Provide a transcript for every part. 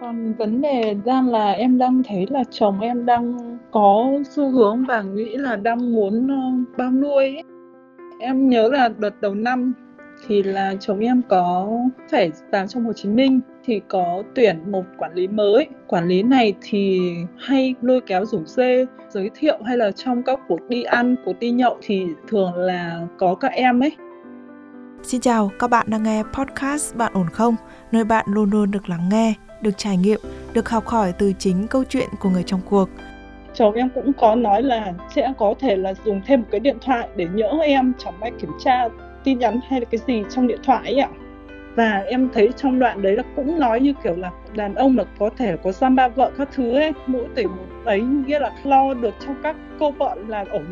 Còn vấn đề ra là em đang thấy là chồng em đang có xu hướng và nghĩ là đang muốn ờ, bao nuôi ấy. Em nhớ là đợt đầu năm thì là chồng em có phải vào trong Hồ Chí Minh thì có tuyển một quản lý mới. Quản lý này thì hay lôi kéo rủ dê, giới thiệu hay là trong các cuộc đi ăn, cuộc đi nhậu thì thường là có các em ấy. Xin chào, các bạn đang nghe podcast Bạn ổn không? Nơi bạn luôn luôn được lắng nghe, được trải nghiệm, được học hỏi từ chính câu chuyện của người trong cuộc. Chồng em cũng có nói là sẽ có thể là dùng thêm một cái điện thoại để nhỡ em chẳng may kiểm tra tin nhắn hay là cái gì trong điện thoại ấy ạ và em thấy trong đoạn đấy là cũng nói như kiểu là đàn ông là có thể có giam ba vợ các thứ ấy mỗi tỉnh một ấy nghĩa là lo được cho các cô vợ là ổn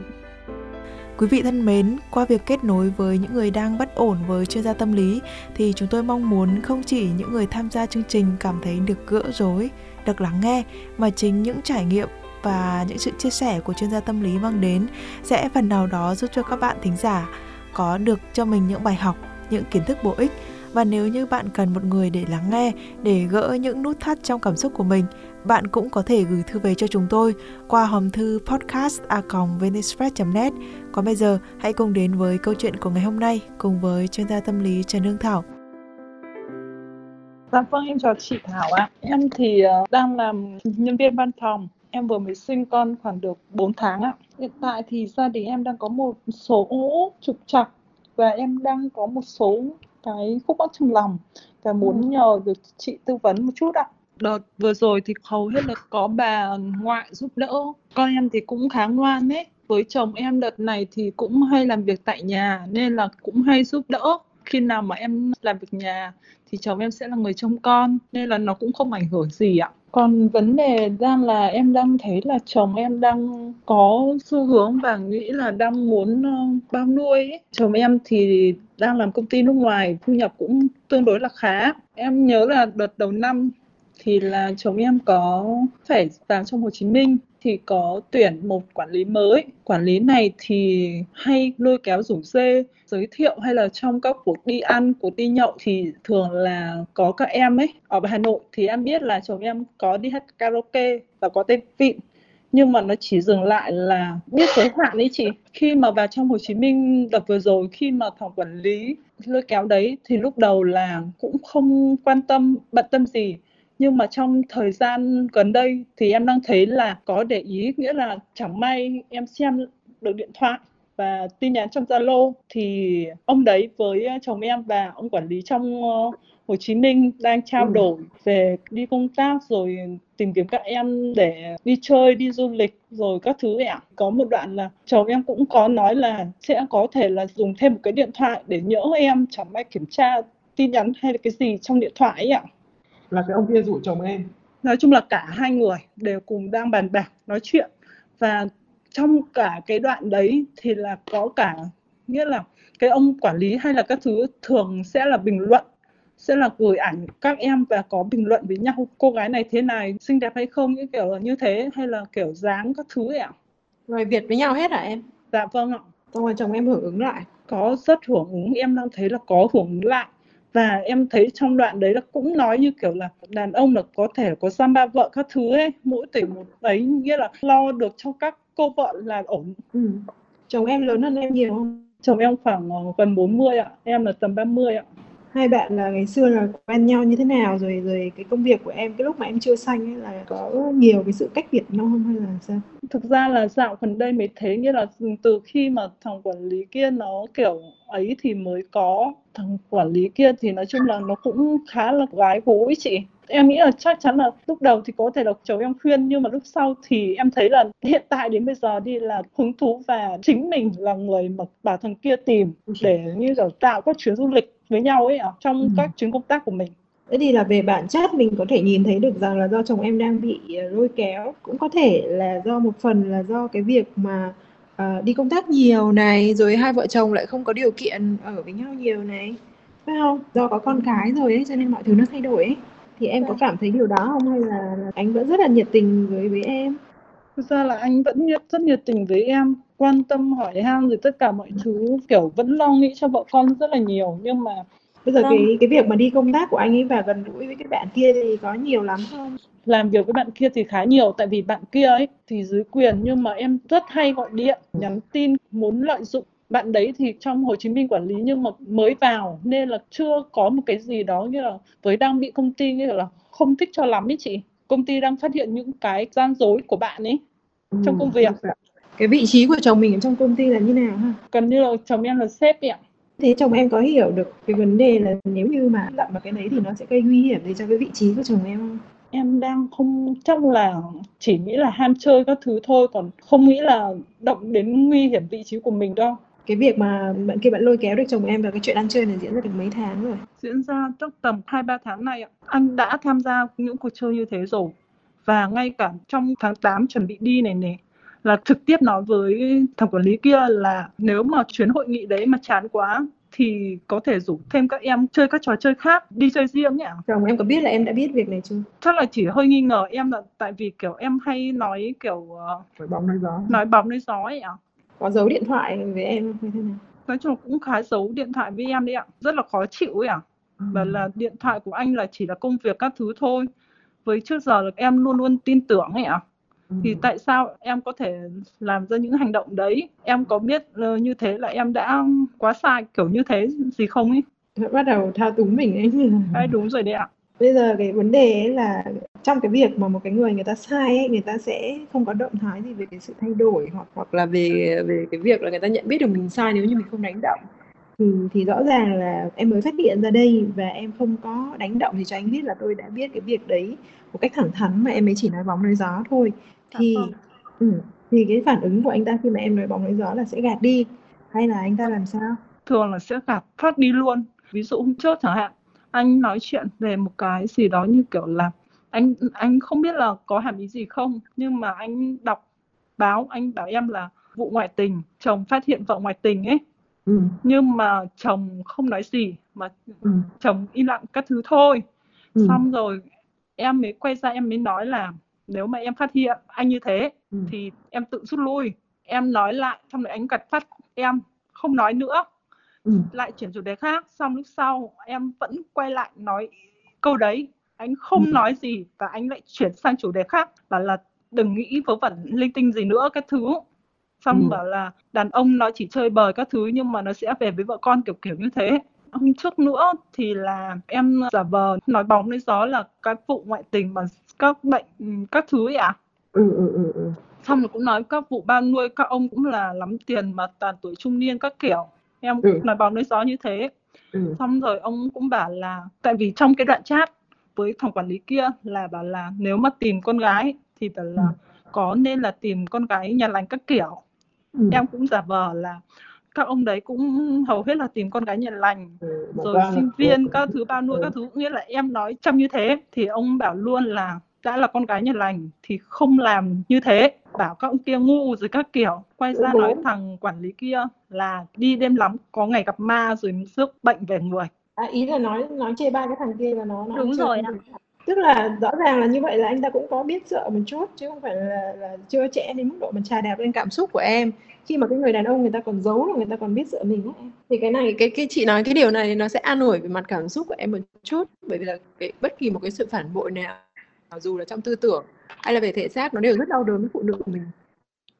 Quý vị thân mến, qua việc kết nối với những người đang bất ổn với chuyên gia tâm lý thì chúng tôi mong muốn không chỉ những người tham gia chương trình cảm thấy được gỡ rối, được lắng nghe mà chính những trải nghiệm và những sự chia sẻ của chuyên gia tâm lý mang đến sẽ phần nào đó giúp cho các bạn thính giả có được cho mình những bài học, những kiến thức bổ ích. Và nếu như bạn cần một người để lắng nghe, để gỡ những nút thắt trong cảm xúc của mình, bạn cũng có thể gửi thư về cho chúng tôi qua hòm thư podcast@venispress.net. Còn bây giờ, hãy cùng đến với câu chuyện của ngày hôm nay cùng với chuyên gia tâm lý Trần Hương Thảo. Dạ vâng, em chào chị Thảo ạ. Em thì ờ, đang làm nhân viên văn phòng. Em vừa mới sinh con khoảng được 4 tháng ạ. Hiện tại thì gia đình em đang có một số trục trặc và em đang có một số cái khúc mắc trong lòng và muốn ừ. nhờ được chị tư vấn một chút ạ. Đợt vừa rồi thì hầu hết là có bà ngoại giúp đỡ. Con em thì cũng khá ngoan ấy. Với chồng em đợt này thì cũng hay làm việc tại nhà nên là cũng hay giúp đỡ. Khi nào mà em làm việc nhà thì chồng em sẽ là người trông con nên là nó cũng không ảnh hưởng gì ạ. Còn vấn đề đang là em đang thấy là chồng em đang có xu hướng và nghĩ là đang muốn ờ, bao nuôi ấy. Chồng em thì đang làm công ty nước ngoài, thu nhập cũng tương đối là khá. Em nhớ là đợt đầu năm thì là chồng em có phải vào trong Hồ Chí Minh thì có tuyển một quản lý mới. Quản lý này thì hay lôi kéo rủ dê, giới thiệu hay là trong các cuộc đi ăn, cuộc đi nhậu thì thường là có các em ấy. Ở Hà Nội thì em biết là chồng em có đi hát karaoke và có tên Vịn nhưng mà nó chỉ dừng lại là biết giới hạn ấy chị khi mà vào trong Hồ Chí Minh đợt vừa rồi khi mà phòng quản lý lôi kéo đấy thì lúc đầu là cũng không quan tâm bận tâm gì nhưng mà trong thời gian gần đây thì em đang thấy là có để ý nghĩa là chẳng may em xem được điện thoại và tin nhắn trong Zalo thì ông đấy với chồng em và ông quản lý trong ờ, Hồ Chí Minh đang trao ừ. đổi về đi công tác rồi tìm kiếm các em để đi chơi, đi du lịch rồi các thứ ạ. Có một đoạn là chồng em cũng có nói là sẽ có thể là dùng thêm một cái điện thoại để nhỡ em chẳng may kiểm tra tin nhắn hay là cái gì trong điện thoại ấy ạ là cái ông kia rủ chồng em? Nói chung là cả hai người đều cùng đang bàn bạc nói chuyện. Và trong cả cái đoạn đấy thì là có cả nghĩa là cái ông quản lý hay là các thứ thường sẽ là bình luận sẽ là gửi ảnh các em và có bình luận với nhau cô gái này thế này xinh đẹp hay không? Những kiểu là như thế hay là kiểu dáng các thứ ấy ạ. Rồi Việt với nhau hết hả em? Dạ vâng ạ. Xong rồi chồng em hưởng ứng lại. Có rất hưởng ứng em đang thấy là có hưởng ứng lại và em thấy trong đoạn đấy là cũng nói như kiểu là đàn ông là có thể có giam ba vợ các thứ ấy. Mỗi tỉnh một ấy nghĩa là lo được cho các cô vợ là ổn. Ừ. chồng em lớn hơn em nhiều không? Chồng em khoảng ờ, gần 40 ạ. Em là tầm 30 ạ hai bạn là ngày xưa là quen nhau như thế nào rồi rồi cái công việc của em, cái lúc mà em chưa sanh ấy là có nhiều cái sự cách biệt nhau không hay là sao? Thực ra là dạo gần đây mới thấy, nghĩa là từ khi mà thằng quản lý kia nó kiểu ấy thì mới có. Thằng quản lý kia thì nói chung là nó cũng khá là gái gối chị. Em nghĩ là chắc chắn là lúc đầu thì có thể là cháu em khuyên, nhưng mà lúc sau thì em thấy là hiện tại đến bây giờ đi là hứng thú và chính mình là người mà bảo thằng kia tìm để, như kiểu, tạo các chuyến du lịch với nhau ấy ở trong ừ. các chuyến công tác của mình. Thế thì là về bản chất mình có thể nhìn thấy được rằng là do chồng em đang bị ờ, lôi kéo cũng có thể là do một phần là do cái việc mà uh, đi công tác nhiều này rồi hai vợ chồng lại không có điều kiện ở với nhau nhiều này phải không? Do có con cái rồi ấy cho nên mọi thứ nó thay đổi ấy. Thì em có dạ. cảm thấy điều đó không? Hay là, là anh vẫn rất là nhiệt tình với với em? Thực ra là anh vẫn rất nhiệt tình với em quan tâm hỏi han rồi tất cả mọi thứ kiểu vẫn lo nghĩ cho vợ con rất là nhiều. Nhưng mà Bây giờ Vâng. cái cái việc mà đi công tác của anh ấy và gần gũi với cái bạn kia thì có nhiều lắm không? làm việc với bạn kia thì khá nhiều tại vì bạn kia ấy thì dưới quyền nhưng mà em rất hay gọi điện nhắn tin muốn lợi dụng. Bạn đấy thì trong Hồ Chí Minh quản lý nhưng mà mới vào nên là chưa có một cái gì đó như là với đang bị công ty như là không thích cho lắm ấy chị. Công ty đang phát hiện những cái gian dối của bạn ấy trong công việc Cái vị trí của chồng mình ở trong công ty là như nào ha? gần như là chồng em là sếp ạ Thế chồng em có hiểu được cái vấn đề là nếu như mà lậm vào cái đấy thì nó sẽ gây nguy hiểm gì cho cái vị trí của chồng em không? em đang không chắc là chỉ nghĩ là ham chơi các thứ thôi còn không nghĩ là động đến nguy hiểm vị trí của mình đâu Cái việc mà bạn kia bạn lôi kéo được chồng em vào cái chuyện ăn chơi này diễn ra được mấy tháng rồi. diễn ra trong tầm 2-3 tháng này ạ. Anh đã tham gia những cuộc chơi như thế rồi. Và ngay cả trong tháng 8 chuẩn bị đi này này là trực tiếp nói với thẩm quản lý kia là nếu mà chuyến hội nghị đấy mà chán quá thì có thể rủ thêm các em chơi các trò chơi khác, đi chơi riêng nhỉ. Chồng em có biết là em đã biết việc này chưa? Chắc là chỉ hơi nghi ngờ em là tại vì kiểu em hay nói kiểu ờ, Phải bóng nói gió. nói bóng nói gió ấy ạ. Có giấu điện thoại với em? Hay thế nào? Nói chung cũng khá giấu điện thoại với em đấy ạ. Rất là khó chịu ấy ạ. và là điện thoại của anh là chỉ là công việc các thứ thôi với trước giờ là em luôn luôn tin tưởng ấy ạ Ừ. thì tại sao em có thể làm ra những hành động đấy? Em có biết ờ, như thế là em đã quá sai kiểu như thế gì không ấy? Bắt đầu thao túng mình ấy. Đấy, đúng rồi đấy ạ. Bây giờ cái vấn đề ấy là trong cái việc mà một cái người người ta sai ấy, người ta sẽ không có động thái gì về cái sự thay đổi hoặc hoặc là về về cái việc là người ta nhận biết được mình sai nếu như mình không đánh động. Thì thì rõ ràng là em mới phát hiện ra đây và em không có đánh động thì cho anh biết là tôi đã biết cái việc đấy một cách thẳng thắn mà em mới chỉ nói bóng nói gió thôi thì ừ, thì cái phản ứng của anh ta khi mà em nói bóng nói gió là sẽ gạt đi hay là anh ta làm sao thường là sẽ gạt phát đi luôn ví dụ hôm trước chẳng hạn anh nói chuyện về một cái gì đó như kiểu là anh anh không biết là có hàm ý gì không nhưng mà anh đọc báo anh bảo em là vụ ngoại tình chồng phát hiện vợ ngoại tình ấy Ừ. nhưng mà chồng không nói gì mà Ừ. chồng im lặng các thứ thôi Ừ. xong rồi em mới quay ra em mới nói là nếu mà em phát hiện anh như thế Ừ. thì em tự rút lui em nói lại xong rồi anh gạt phát em không nói nữa Ừ. lại chuyển chủ đề khác xong lúc sau em vẫn quay lại nói câu đấy anh không Ừ. nói gì và anh lại chuyển sang chủ đề khác bảo là đừng nghĩ vớ vẩn linh tinh gì nữa các thứ xong Ừ. bảo là đàn ông nó chỉ chơi bời các thứ nhưng mà nó sẽ về với vợ con kiểu kiểu như thế hôm trước nữa thì là em giả vờ nói bóng nói gió là cái vụ ngoại tình mà các bệnh ừ, các thứ ấy ạ Ừ. Ừ. Ừ. Ừ. xong rồi cũng nói các vụ bao nuôi các ông cũng là lắm tiền mà toàn tuổi trung niên các kiểu em Ừ. cũng nói bóng nói gió như thế Ừ. xong rồi ông cũng bảo là tại vì trong cái đoạn chat với phòng quản lý kia là bảo là nếu mà tìm con gái thì bảo là có nên là tìm con gái nhà lành các kiểu Ừ. em cũng giả vờ là các ông đấy cũng hầu hết là tìm con gái nhà lành Ừ. Rồi sinh viên các thứ bao nuôi Ừ. các thứ nghĩa là em nói trong như thế thì ông bảo luôn là đã là con gái nhà lành thì không làm như thế bảo các ông kia ngu rồi các kiểu quay ra nói thằng quản lý kia là đi đêm lắm có ngày gặp ma rồi rước bệnh về người À, ý là nói nói chê bai cái thằng kia là nó nó Đúng rồi ạ. Tức là rõ ràng là như vậy là anh ta cũng có biết sợ một chút chứ không phải là là chưa trẻ đến mức độ mà trà đạp lên cảm xúc của em. Khi mà cái người đàn ông người ta còn giấu là người ta còn biết sợ mình em. Thì cái này cái cái chị nói cái điều này nó sẽ an ủi về mặt cảm xúc của em một chút bởi vì là cái, bất kỳ một cái sự phản bội nào dù là trong tư tưởng hay là về thể xác nó đều rất đau đớn với phụ nữ của mình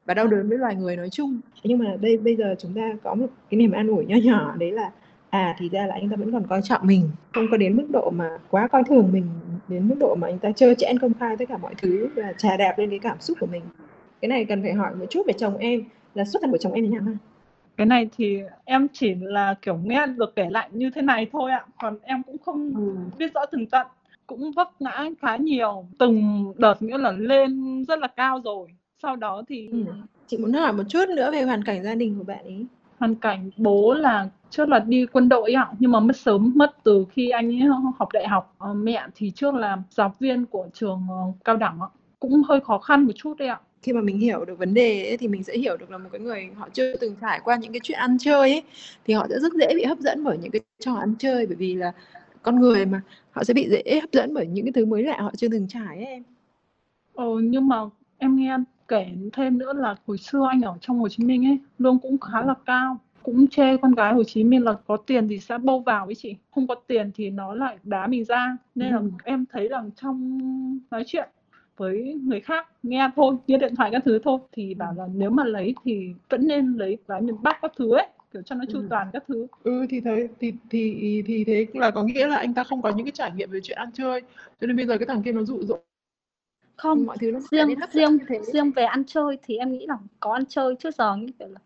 và đau đớn với loài người nói chung. Nhưng mà đây bây giờ chúng ta có một cái niềm an ủi nho nhỏ đấy là à thì ra là anh ta vẫn còn coi trọng mình. Không có đến mức độ mà quá coi thường mình đến mức độ mà anh ta trơ trẽn công khai tất cả mọi thứ và trà đạp lên cái cảm xúc của mình. Cái này cần phải hỏi một chút về chồng em là xuất thân của chồng em như thế nào ha? Cái này thì em chỉ là kiểu nghe được kể lại như thế này thôi ạ. Còn em cũng không Ừ. biết rõ từng tận cũng vấp ngã khá nhiều. Từng đợt nghĩa là lên rất là cao rồi. Sau đó thì Ừ. chị muốn hỏi một chút nữa về hoàn cảnh gia đình của bạn ấy hoàn cảnh bố là trước là đi quân đội ạ nhưng mà mất sớm mất từ khi anh ấy học đại học Ờ, mẹ thì trước là giáo viên của trường ờ, cao đẳng ạ. Cũng hơi khó khăn một chút đấy ạ. Khi mà mình hiểu được vấn đề ấy, thì mình sẽ hiểu được là một cái người họ chưa từng trải qua những cái chuyện ăn chơi ấy thì họ sẽ rất dễ bị hấp dẫn bởi những cái trò ăn chơi bởi vì là con người mà họ sẽ bị dễ hấp dẫn bởi những cái thứ mới lạ họ chưa từng trải ấy em. Ờ, nhưng mà em nghe kể thêm nữa là hồi xưa anh ở trong Hồ Chí Minh ấy lương cũng khá là cao. Cũng chê con gái Hồ Chí Minh là có tiền thì sẽ bâu vào với chị. Không có tiền thì nó lại đá mình ra. Nên là Ừ. em thấy rằng trong nói chuyện với người khác nghe thôi nghe điện thoại các thứ thôi thì bảo là nếu mà lấy thì vẫn nên lấy gái miền Bắc các thứ ấy kiểu cho nó chu Ừ. toàn các thứ. Ừ thì thế thì thì thì thế là có nghĩa là anh ta không có những cái trải nghiệm về chuyện ăn chơi. Cho nên bây giờ cái thằng kia nó dụ dỗ không mọi thứ nó riêng riêng thế. riêng về ăn chơi thì em nghĩ là có ăn chơi trước giờ như kiểu là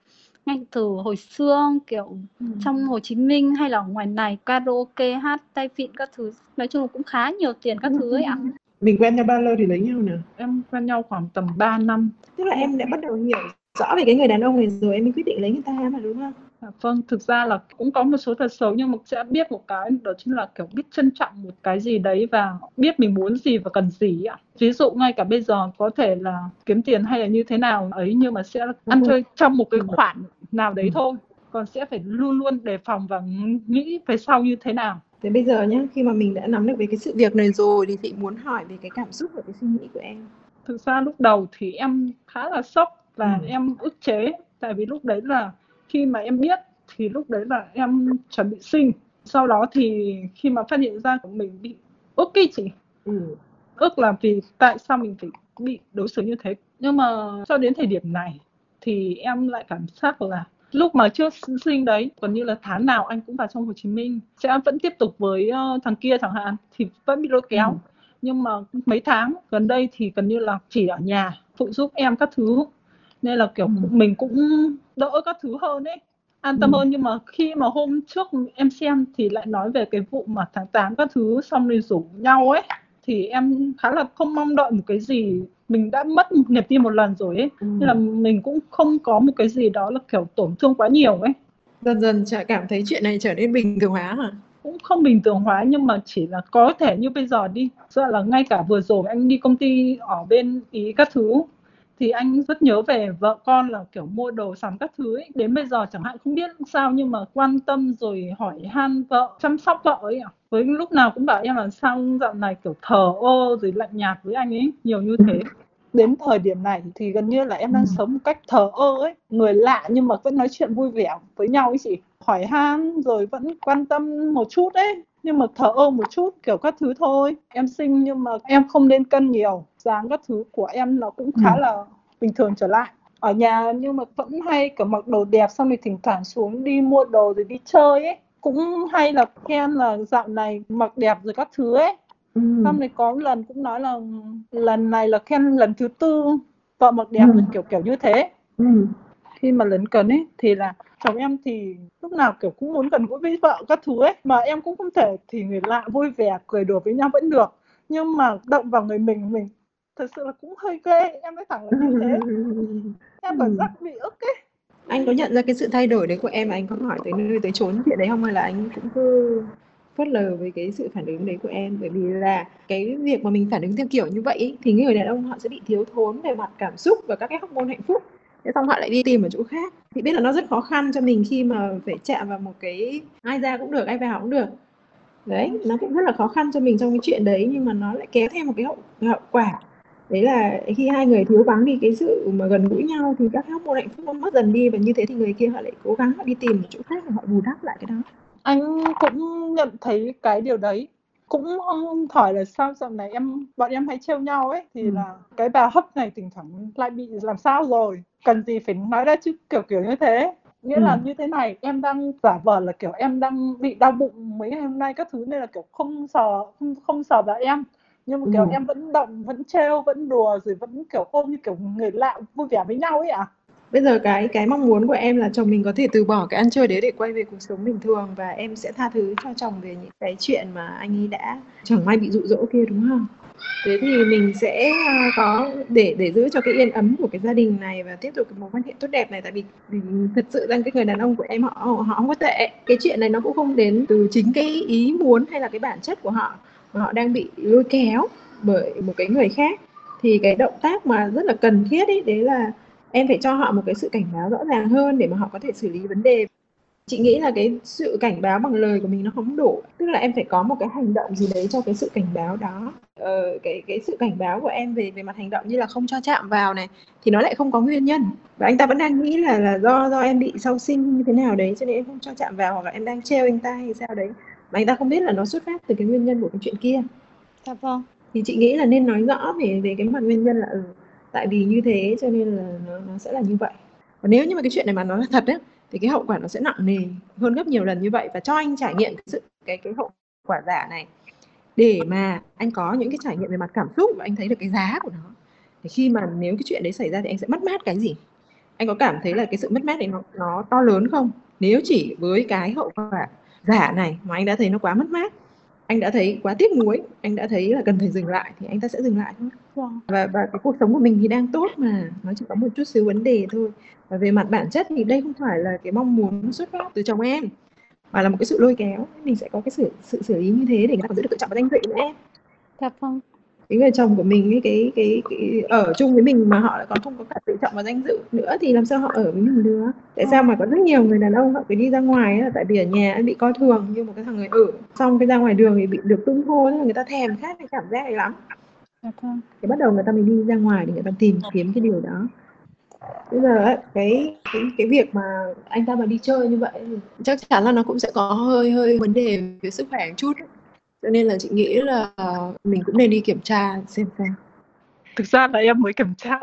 ngay từ hồi xưa kiểu Ừ. trong Hồ Chí Minh hay là ngoài này karaoke hát tay vịn các thứ. Nói chung là cũng khá nhiều tiền các thứ ấy ạ. Mình quen nhau bao lâu thì lấy nhau nè em quen nhau khoảng tầm 3 năm. Tức là em đã bắt đầu hiểu rõ về cái người đàn ông này rồi em mới quyết định lấy người ta mà đúng không Dạ vâng, thực ra là cũng có một số tật xấu nhưng mà sẽ biết một cái đó chính là kiểu biết trân trọng một cái gì đấy và biết mình muốn gì và cần gì ạ. Ví dụ ngay cả bây giờ có thể là kiếm tiền hay là như thế nào ấy nhưng mà sẽ ăn chơi trong một cái khoản nào đấy Ừ. thôi. Còn sẽ phải luôn luôn đề phòng và nghĩ về sau như thế nào. Thế bây giờ nhá, khi mà mình đã nắm được về cái sự việc này rồi thì chị muốn hỏi về cái cảm xúc và cái suy nghĩ của em. Thực ra lúc đầu thì em khá là sốc và Ừ. em ức chế tại vì lúc đấy là khi mà em biết thì lúc đấy là em chuẩn bị sinh. Sau đó thì khi mà phát hiện ra của mình bị ức ý chị ừ. ức là vì tại sao mình phải bị đối xử như thế nhưng mà cho đến thời điểm này thì em lại cảm giác là lúc mà chưa sinh đấy còn như là tháng nào anh cũng vào trong Hồ Chí Minh sẽ vẫn tiếp tục với thằng kia chẳng hạn thì vẫn bị lôi kéo Ừ. nhưng mà mấy tháng gần đây thì gần như là chỉ ở nhà phụ giúp em các thứ nên là kiểu Ừ. mình cũng đỡ các thứ hơn ấy an tâm Ừ. hơn nhưng mà khi mà hôm trước em xem thì lại nói về cái vụ mà tháng 8 các thứ xong rồi rủ nhau ấy thì em khá là không mong đợi một cái gì mình đã mất một niềm tin một lần rồi ấy Ừ. nên là mình cũng không có một cái gì đó là kiểu tổn thương quá nhiều ấy Dần dần chả cảm thấy chuyện này trở nên bình thường hóa hả? cũng không bình thường hóa nhưng mà chỉ là có thể như bây giờ đi ra là ngay cả vừa rồi anh đi công ty ở bên ý các thứ thì anh rất nhớ về vợ con là kiểu mua đồ sắm các thứ ấy. đến bây giờ chẳng hạn không biết sao nhưng mà quan tâm rồi hỏi han vợ chăm sóc vợ ấy ạ. Với lúc nào cũng bảo em là sao dạo này kiểu thờ ơ rồi lạnh nhạt với anh ấy nhiều như thế. Đến thời điểm này thì gần như là em đang Ừ. sống một cách thờ ơ ấy. Người lạ nhưng mà vẫn nói chuyện vui vẻ với nhau ấy chị. Hỏi han rồi vẫn quan tâm một chút ấy nhưng mà thờ ơ một chút kiểu các thứ thôi em sinh nhưng mà em không lên cân nhiều dáng các thứ của em nó cũng khá Ừ. là bình thường trở lại ở nhà nhưng mà vẫn hay kiểu mặc đồ đẹp xong rồi thỉnh thoảng xuống đi mua đồ rồi đi chơi ấy cũng hay là khen là dạo này mặc đẹp rồi các thứ ấy Ừ. xong rồi có lần cũng nói là lần này là khen lần thứ tư vợ mặc đẹp Ừ. rồi kiểu kiểu như thế Ừ. khi mà lấn cấn ấy thì là chồng em thì lúc nào kiểu cũng muốn gần gũi với vợ các thứ ấy mà em cũng không thể thì người lạ vui vẻ cười đùa với nhau vẫn được. Nhưng mà động vào người mình mình thật sự là cũng hơi ghê em nói thẳng là như thế. Em cảm giác bị ức ấy. Anh có nhận ra cái sự thay đổi đấy của em mà anh có hỏi tới nơi tới chốn chuyện đấy không? Hay là anh cũng cứ phớt lờ với cái sự phản ứng đấy của em? Bởi vì là cái việc mà mình phản ứng theo kiểu như vậy ý, thì người đàn ông họ sẽ bị thiếu thốn về mặt cảm xúc và các cái hormone hạnh phúc thế xong họ lại đi tìm ở chỗ khác. Thì biết là nó rất khó khăn cho mình khi mà phải chạm vào một cái ai ra cũng được ai vào cũng được. Đấy nó cũng rất là khó khăn cho mình trong cái chuyện đấy nhưng mà nó lại kéo theo một cái hậu, hậu quả. Đấy là khi hai người thiếu vắng đi cái sự mà gần gũi nhau thì các hormone hạnh phúc nó mất dần đi và như thế thì người kia họ lại cố gắng họ đi tìm một chỗ khác để họ bù đắp lại cái đó. Anh cũng nhận thấy cái điều đấy cũng hỏi là sao dạo này em bọn em hay trêu nhau ấy thì Ừ. là cái bà hấp này thỉnh thoảng lại bị làm sao rồi cần gì phải nói ra chứ kiểu kiểu như thế nghĩa Ừ. là như thế này em đang giả vờ là kiểu em đang bị đau bụng mấy ngày hôm nay các thứ nên là kiểu không sờ không không sờ vào em nhưng mà kiểu Ừ. em vẫn động vẫn trêu vẫn đùa rồi vẫn kiểu ôm như kiểu người lạ vui vẻ với nhau ấy ạ bây giờ cái cái mong muốn của em là chồng mình có thể từ bỏ cái ăn chơi đấy để quay về cuộc sống bình thường và em sẽ tha thứ cho chồng về những cái chuyện mà anh ấy đã chẳng may bị dụ dỗ kia đúng không? Thế thì mình sẽ à, có để để giữ cho cái yên ấm của cái gia đình này và tiếp tục cái mối quan hệ tốt đẹp này. Tại vì, vì thật sự rằng cái người đàn ông của em họ họ không có tệ. Cái chuyện này nó cũng không đến từ chính cái ý muốn hay là cái bản chất của họ mà họ đang bị lôi kéo bởi một cái người khác. Thì cái động tác mà rất là cần thiết ấy đấy là em phải cho họ một cái sự cảnh báo rõ ràng hơn để mà họ có thể xử lý vấn đề. Chị nghĩ là cái sự cảnh báo bằng lời của mình nó không đủ. Tức là em phải có một cái hành động gì đấy cho cái sự cảnh báo đó. Ờ, cái cái sự cảnh báo của em về về mặt hành động như là không cho chạm vào này thì nó lại không có nguyên nhân. Và anh ta vẫn đang nghĩ là là do do em bị sau sinh như thế nào đấy cho nên em không cho chạm vào hoặc là em đang treo anh ta hay sao đấy. Mà anh ta không biết là nó xuất phát từ cái nguyên nhân của cái chuyện kia. Dạ vâng. Thì chị nghĩ là nên nói rõ về về cái mặt nguyên nhân là ừ, tại vì như thế cho nên là nó, nó sẽ là như vậy. Và nếu như mà cái chuyện này mà nó là thật ấy thì cái hậu quả nó sẽ nặng nề hơn gấp nhiều lần như vậy. Và cho anh trải nghiệm cái sự cái cái hậu quả giả này. Để mà anh có những cái trải nghiệm về mặt cảm xúc và anh thấy được cái giá của nó. Thì khi mà nếu cái chuyện đấy xảy ra thì anh sẽ mất mát cái gì? Anh có cảm thấy là cái sự mất mát đấy nó nó to lớn không? Nếu chỉ với cái hậu quả giả này mà anh đã thấy nó quá mất mát anh đã thấy quá tiếc nuối anh đã thấy là cần phải dừng lại thì anh ta sẽ dừng lại thôi. Vâng. Và và cái cuộc sống của mình thì đang tốt mà nó chỉ có một chút xíu vấn đề thôi. Và về mặt bản chất thì đây không phải là cái mong muốn xuất phát từ chồng em mà là một cái sự lôi kéo. Mình sẽ có cái sự sự xử lý như thế để người ta còn giữ được tự trọng và danh dự nữa em. Dạ vâng cái người chồng của mình cái cái cái, cái ở chung với mình mà họ lại còn không có cả tự trọng và danh dự nữa thì làm sao họ ở với mình được? Tại sao mà có rất nhiều người đàn ông họ phải đi ra ngoài ấy, là tại vì ở nhà bị coi thường như một cái thằng người ở xong cái ra ngoài đường thì bị được tung hô người ta thèm khát cái cảm giác này lắm. Dạ vâng. Thì bắt đầu người ta mới đi ra ngoài để người ta tìm kiếm cái điều đó. Bây giờ ấy, cái cái cái việc mà anh ta mà đi chơi như vậy chắc chắn là nó cũng sẽ có hơi hơi vấn đề về sức khỏe một chút ấy. Cho nên là chị nghĩ là mình cũng nên đi kiểm tra xem sao Thực ra là em mới kiểm tra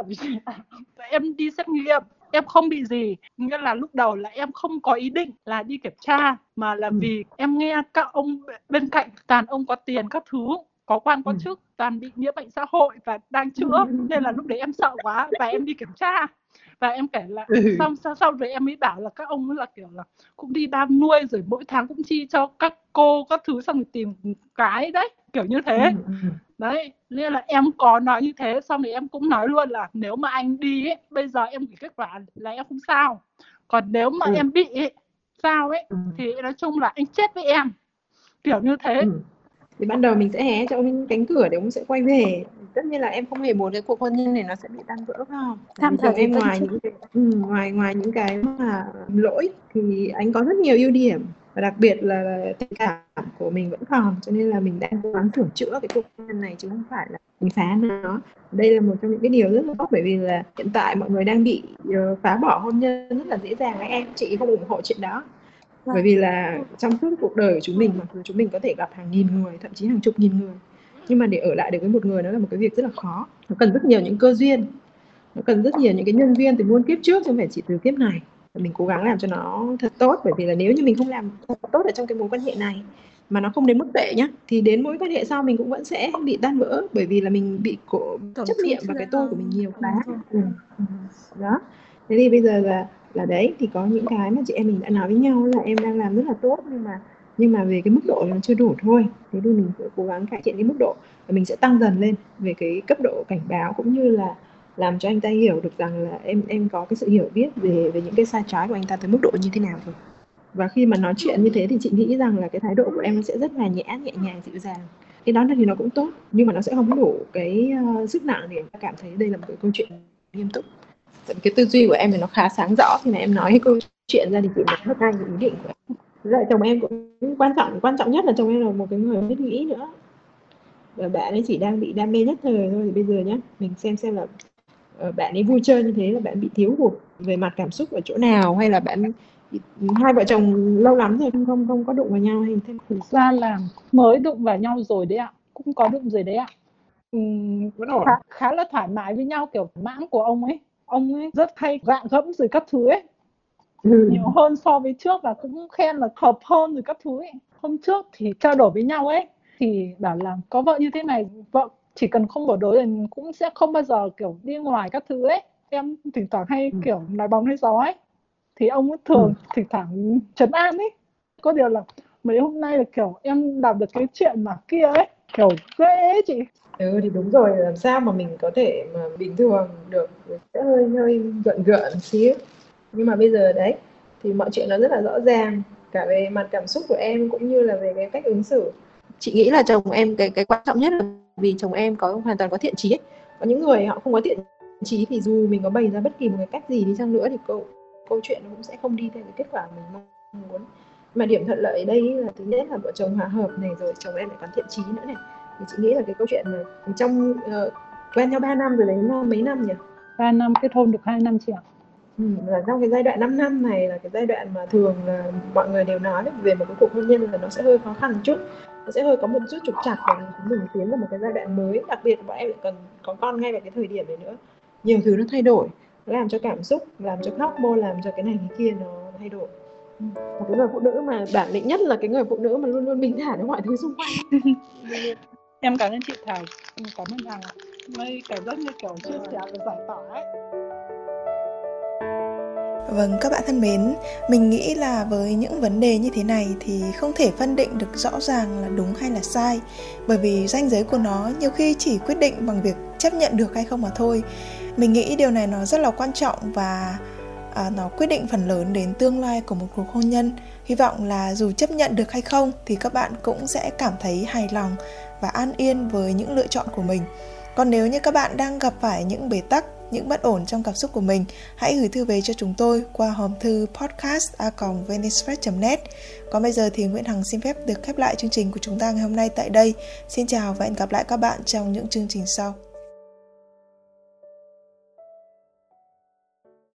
em đi xét nghiệm em không bị gì. Nghĩa là lúc đầu là em không có ý định là đi kiểm tra mà là Ừ. vì em nghe các ông bên cạnh toàn ông có tiền các thứ có quan có Ừ. chức toàn bị nhiễm bệnh xã hội và đang chữa nên là lúc đấy em sợ quá và em đi kiểm tra và em kể là Ừ. xong sau sau rồi em mới bảo là các ông là kiểu là cũng đi đang nuôi rồi mỗi tháng cũng chi cho các cô các thứ xong rồi tìm cái đấy kiểu như thế Ừ, ừ. đấy nên là em có nói như thế xong thì em cũng nói luôn là nếu mà anh đi ấy, bây giờ em gửi kết quả là em không sao còn nếu mà Ừ. em bị ấy, sao ấy Ừ. thì nói chung là anh chết với em kiểu như thế Ừ. thì ban đầu mình sẽ hé cho ông cánh cửa để ông sẽ quay về. Tất nhiên là em không hề muốn cái cuộc hôn nhân này nó sẽ bị tan vỡ không chồng thì em ngoài những cái ừ, ngoài ngoài những cái mà lỗi thì anh có rất nhiều ưu điểm. Và đặc biệt là, tình cảm của mình vẫn còn cho nên là mình đang cố gắng sửa chữa cái cuộc hôn nhân này chứ không phải là mình phá nó. Đây là một trong những cái điều rất là tốt bởi vì là hiện tại mọi người đang bị ờ, phá bỏ hôn nhân rất là dễ dàng. Với em chị không ủng hộ chuyện đó. Bởi vì là trong suốt cuộc đời của chúng mình mặc dù chúng mình có thể gặp hàng nghìn người thậm chí hàng chục nghìn người. Nhưng mà để ở lại được với một người nó là một cái việc rất là khó. Nó cần rất nhiều những cơ duyên. Nó cần rất nhiều những cái nhân duyên từ muôn kiếp trước chứ không phải chỉ từ kiếp này. Và mình cố gắng làm cho nó thật tốt bởi vì là nếu như mình không làm thật tốt ở trong cái mối quan hệ này mà nó không đến mức tệ nhá thì đến mối quan hệ sau mình cũng vẫn sẽ bị tan vỡ bởi vì là mình bị cổ chấp niệm vào cái tôi của mình nhiều quá. Ừ. đó. Thế thì bây giờ là là đấy thì có những cái mà chị em mình đã nói với nhau là em đang làm rất là tốt nhưng mà nhưng mà về cái mức độ nó chưa đủ thôi. Thế thì mình sẽ cố gắng cải thiện cái mức độ và mình sẽ tăng dần lên về cái cấp độ cảnh báo cũng như là làm cho anh ta hiểu được rằng là em em có cái sự hiểu biết về về những cái sai trái của anh ta tới mức độ như thế nào rồi. Và khi mà nói chuyện như thế thì chị nghĩ rằng là cái thái độ của em nó sẽ rất là nhẹ nhẹ nhàng dịu dàng. Cái đó thì nó cũng tốt nhưng mà nó sẽ không đủ cái uh, sức nặng để em cảm thấy đây là một cái câu chuyện nghiêm túc cái tư duy của em thì nó khá sáng rõ. Khi mà em nói cái câu chuyện ra thì chị mới mất ngay cái ý định của em. Với lại chồng em cũng quan trọng quan trọng nhất là chồng em là một cái người biết nghĩ nữa. Và bạn ấy chỉ đang bị đam mê nhất thời thôi thì bây giờ nhá mình xem xem là ờ, bạn ấy vui chơi như thế là bạn bị thiếu hụt về mặt cảm xúc ở chỗ nào hay là bạn hai vợ chồng lâu lắm rồi không không không có đụng vào nhau hay thêm thực ra là mới đụng vào nhau rồi đấy ạ. Cũng có đụng rồi đấy ạ. Ổn. khá, khá là thoải mái với nhau kiểu mãng của ông ấy ông ấy rất hay gạ gẫm rồi các thứ ấy. Ừ. nhiều hơn so với trước và cũng khen là hợp hơn rồi các thứ ấy. Hôm trước thì trao đổi với nhau ấy thì bảo là có vợ như thế này vợ chỉ cần không bỏ đối thì cũng sẽ không bao giờ kiểu đi ngoài các thứ ấy. Em thỉnh thoảng hay Ừ. kiểu nói bóng nói gió ấy. Thì ông ấy thường thỉnh thoảng trấn an ấy. Có điều là mấy hôm nay là kiểu em đọc được cái chuyện mà kia ấy kiểu ghê ấy chị ừ thì đúng rồi làm sao mà mình có thể mà bình thường được. Sẽ hơi hơi gợn gợn xíu. Nhưng mà bây giờ đấy thì mọi chuyện nó rất là rõ ràng. Cả về mặt cảm xúc của em cũng như là về cái cách ứng xử. Chị nghĩ là chồng em cái cái quan trọng nhất là vì chồng em có hoàn toàn có thiện chí ấy. có những người họ không có thiện chí thì dù mình có bày ra bất kỳ một cái cách gì đi chăng nữa thì câu câu chuyện nó cũng sẽ không đi theo cái kết quả mình mong muốn. Mà điểm thuận lợi ở đây là thứ nhất là vợ chồng hòa hợp này rồi chồng em lại còn thiện chí nữa này thì chị nghĩ là cái câu chuyện mà trong uh, quen nhau 3 năm rồi đấy nó mấy năm nhỉ? 3 năm kết hôn được 2 năm chị ạ. Ừ, là trong cái giai đoạn 5 năm này là cái giai đoạn mà thường là mọi người đều nói về một cái cuộc hôn nhân là nó sẽ hơi khó khăn một chút nó sẽ hơi có một chút trục trặc và chúng mình tiến vào một cái giai đoạn mới. Đặc biệt bọn em lại cần có con ngay vào cái thời điểm này nữa. Nhiều thứ nó thay đổi nó làm cho cảm xúc làm cho hormone làm cho cái này cái kia nó thay đổi. Một cái người phụ nữ mà bản lĩnh nhất là cái người phụ nữ mà luôn luôn bình thản với mọi thứ xung quanh em cảm ơn chị Thảo. Em cảm ơn Hằng. Mấy cảm giác như kiểu chia sẻ và giải tỏa ấy. Vâng, các bạn thân mến, mình nghĩ là với những vấn đề như thế này thì không thể phân định được rõ ràng là đúng hay là sai. Bởi vì ranh giới của nó nhiều khi chỉ quyết định bằng việc chấp nhận được hay không mà thôi. Mình nghĩ điều này nó rất là quan trọng và à, nó quyết định phần lớn đến tương lai của một cuộc hôn nhân. Hy vọng là dù chấp nhận được hay không thì các bạn cũng sẽ cảm thấy hài lòng và an yên với những lựa chọn của mình. Còn nếu như các bạn đang gặp phải những bế tắc những bất ổn trong cảm xúc của mình, hãy gửi thư về cho chúng tôi qua hòm thư podcast.venicepress.net. Còn bây giờ thì Nguyễn Hằng xin phép được khép lại chương trình của chúng ta ngày hôm nay tại đây. Xin chào và hẹn gặp lại các bạn trong những chương trình sau.